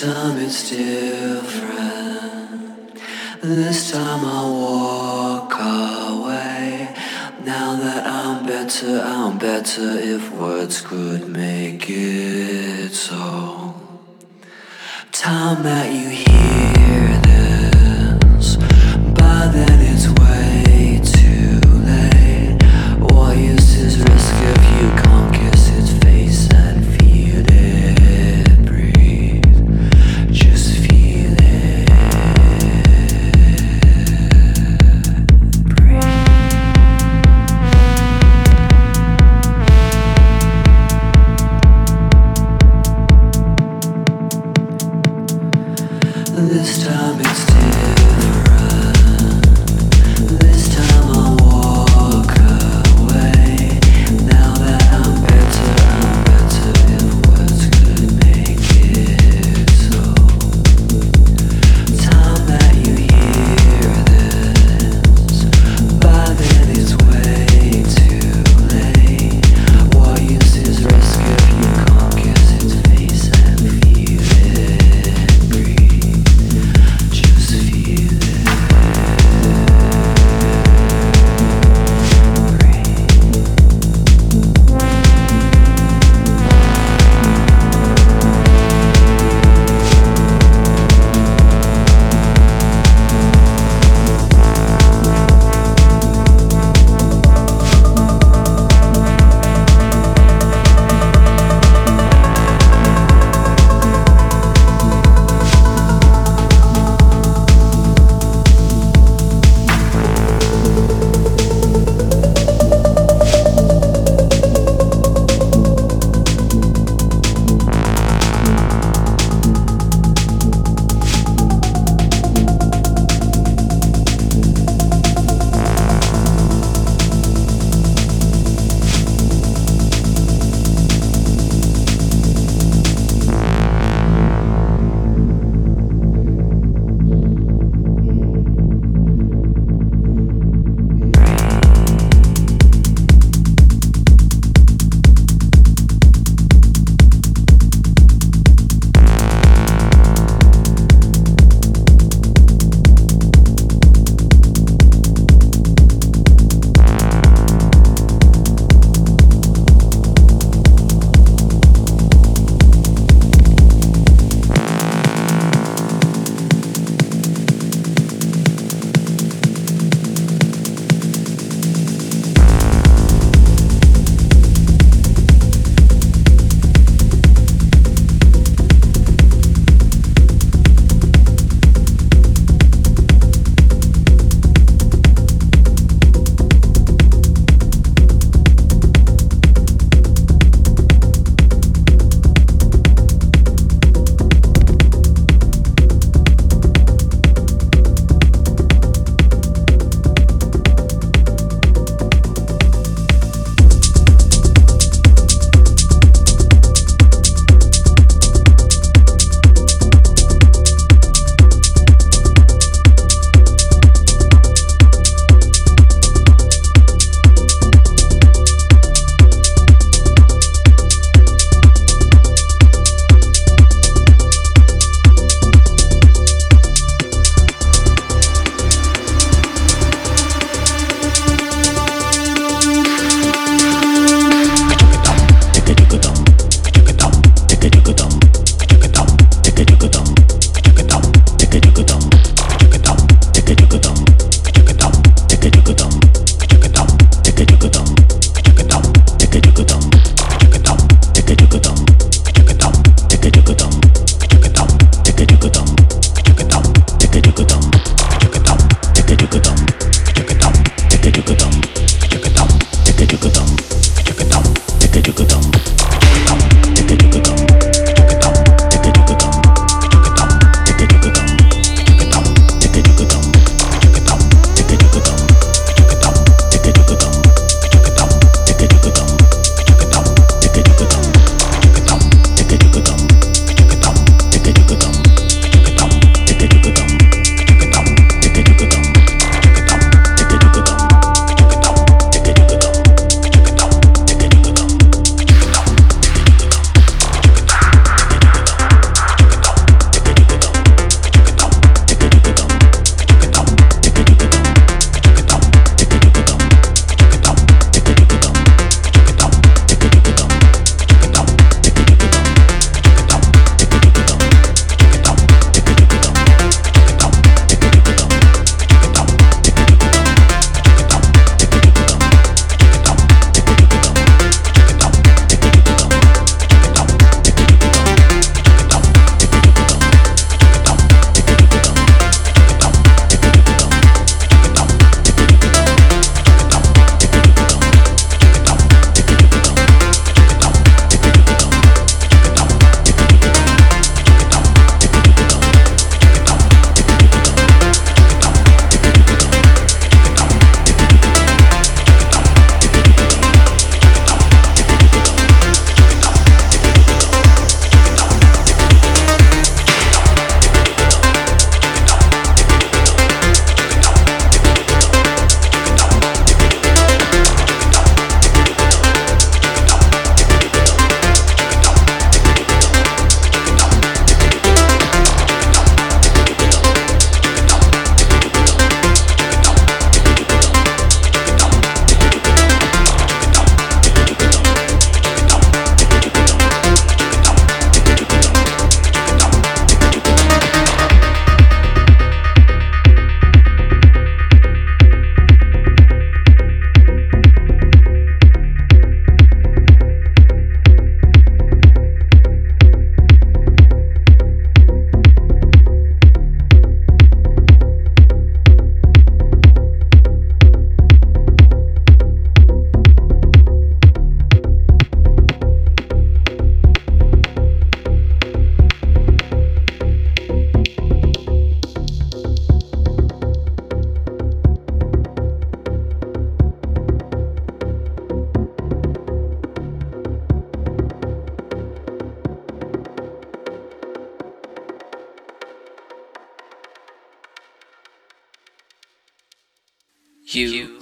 Time it's different. This time I walk away. Now that I'm better, I'm better if words could make it so. Time that you hear this, but then it's way too late. What use is risk if you can't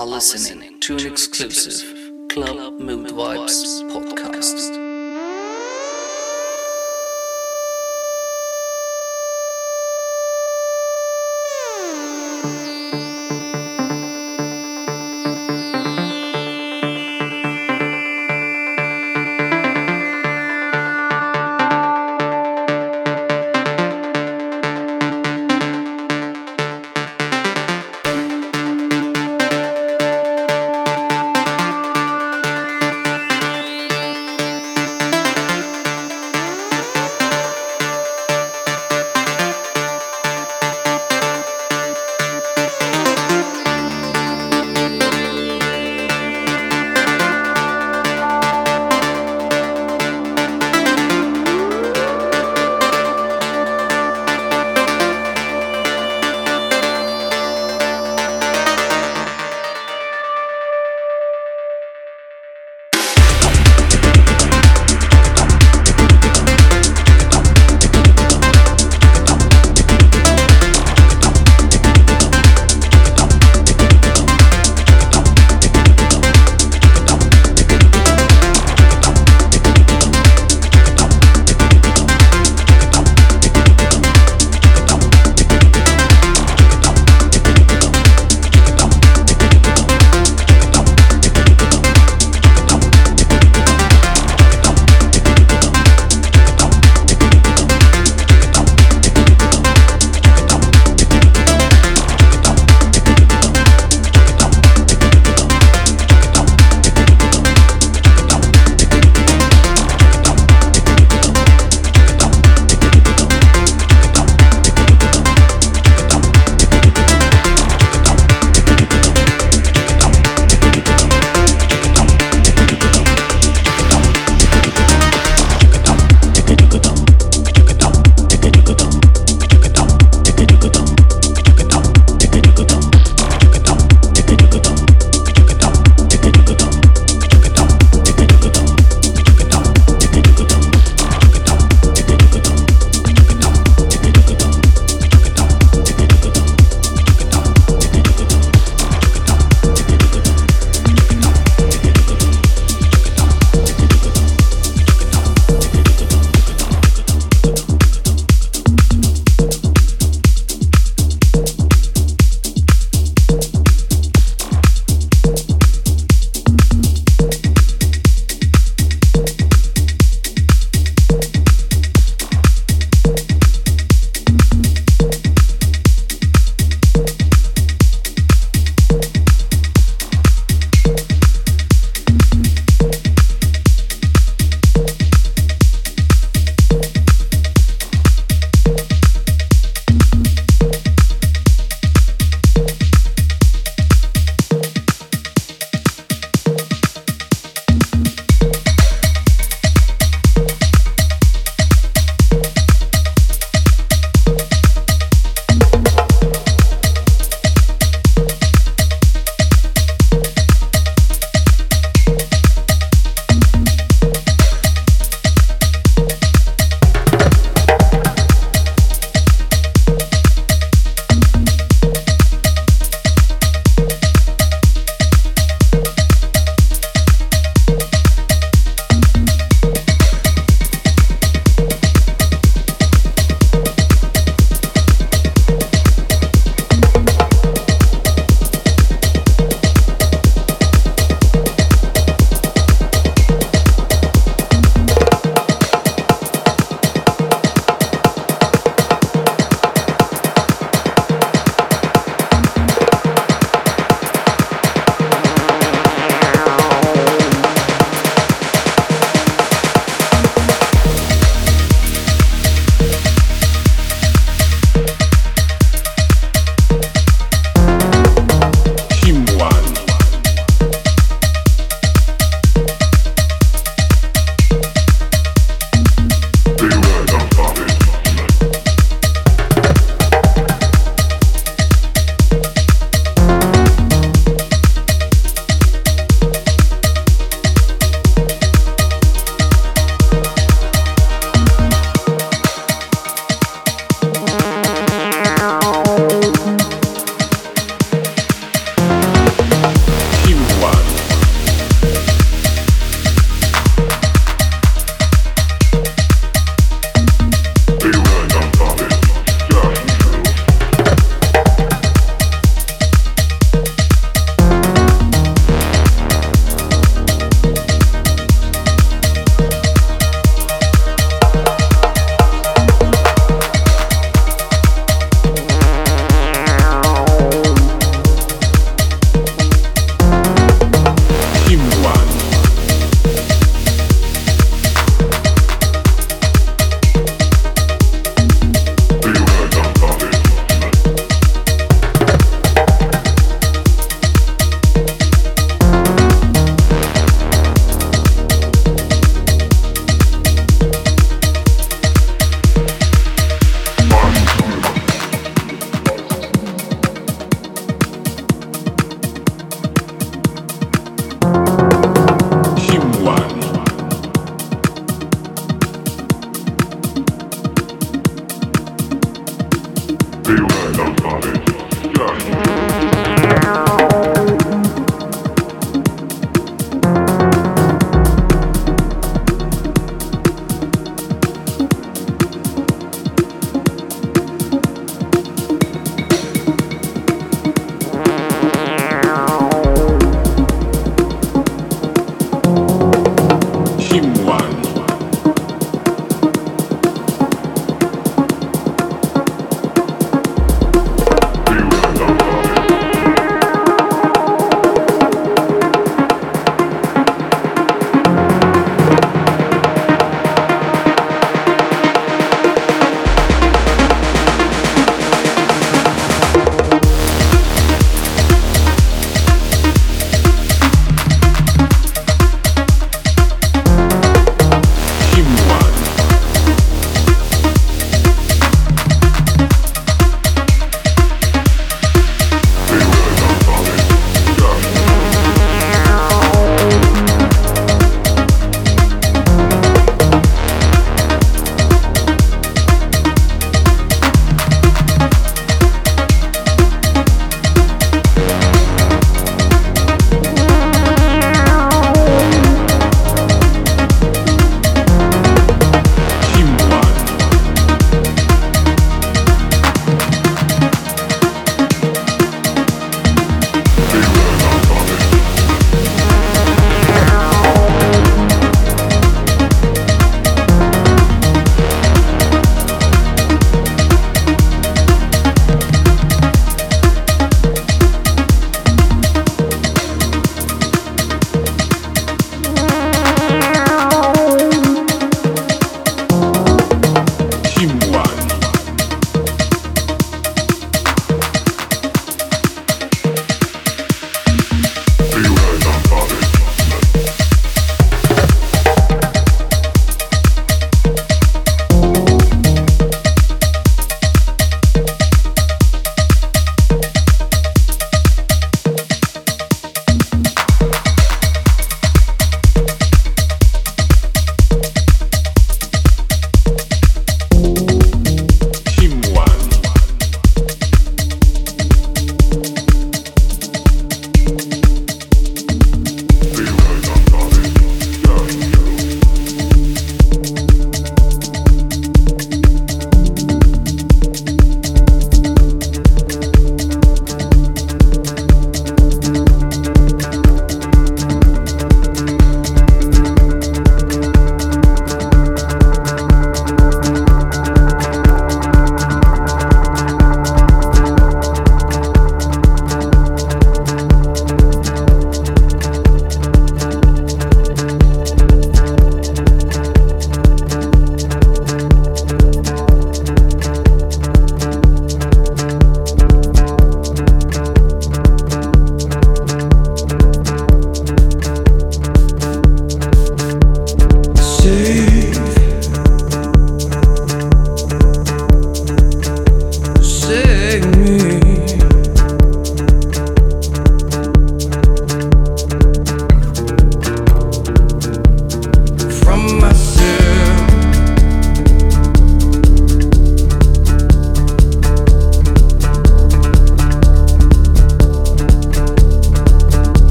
are listening to an exclusive Club Mood Vibes podcast.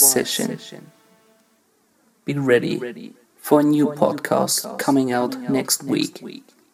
Mood Vibes session. Be ready for a new podcast coming out next week.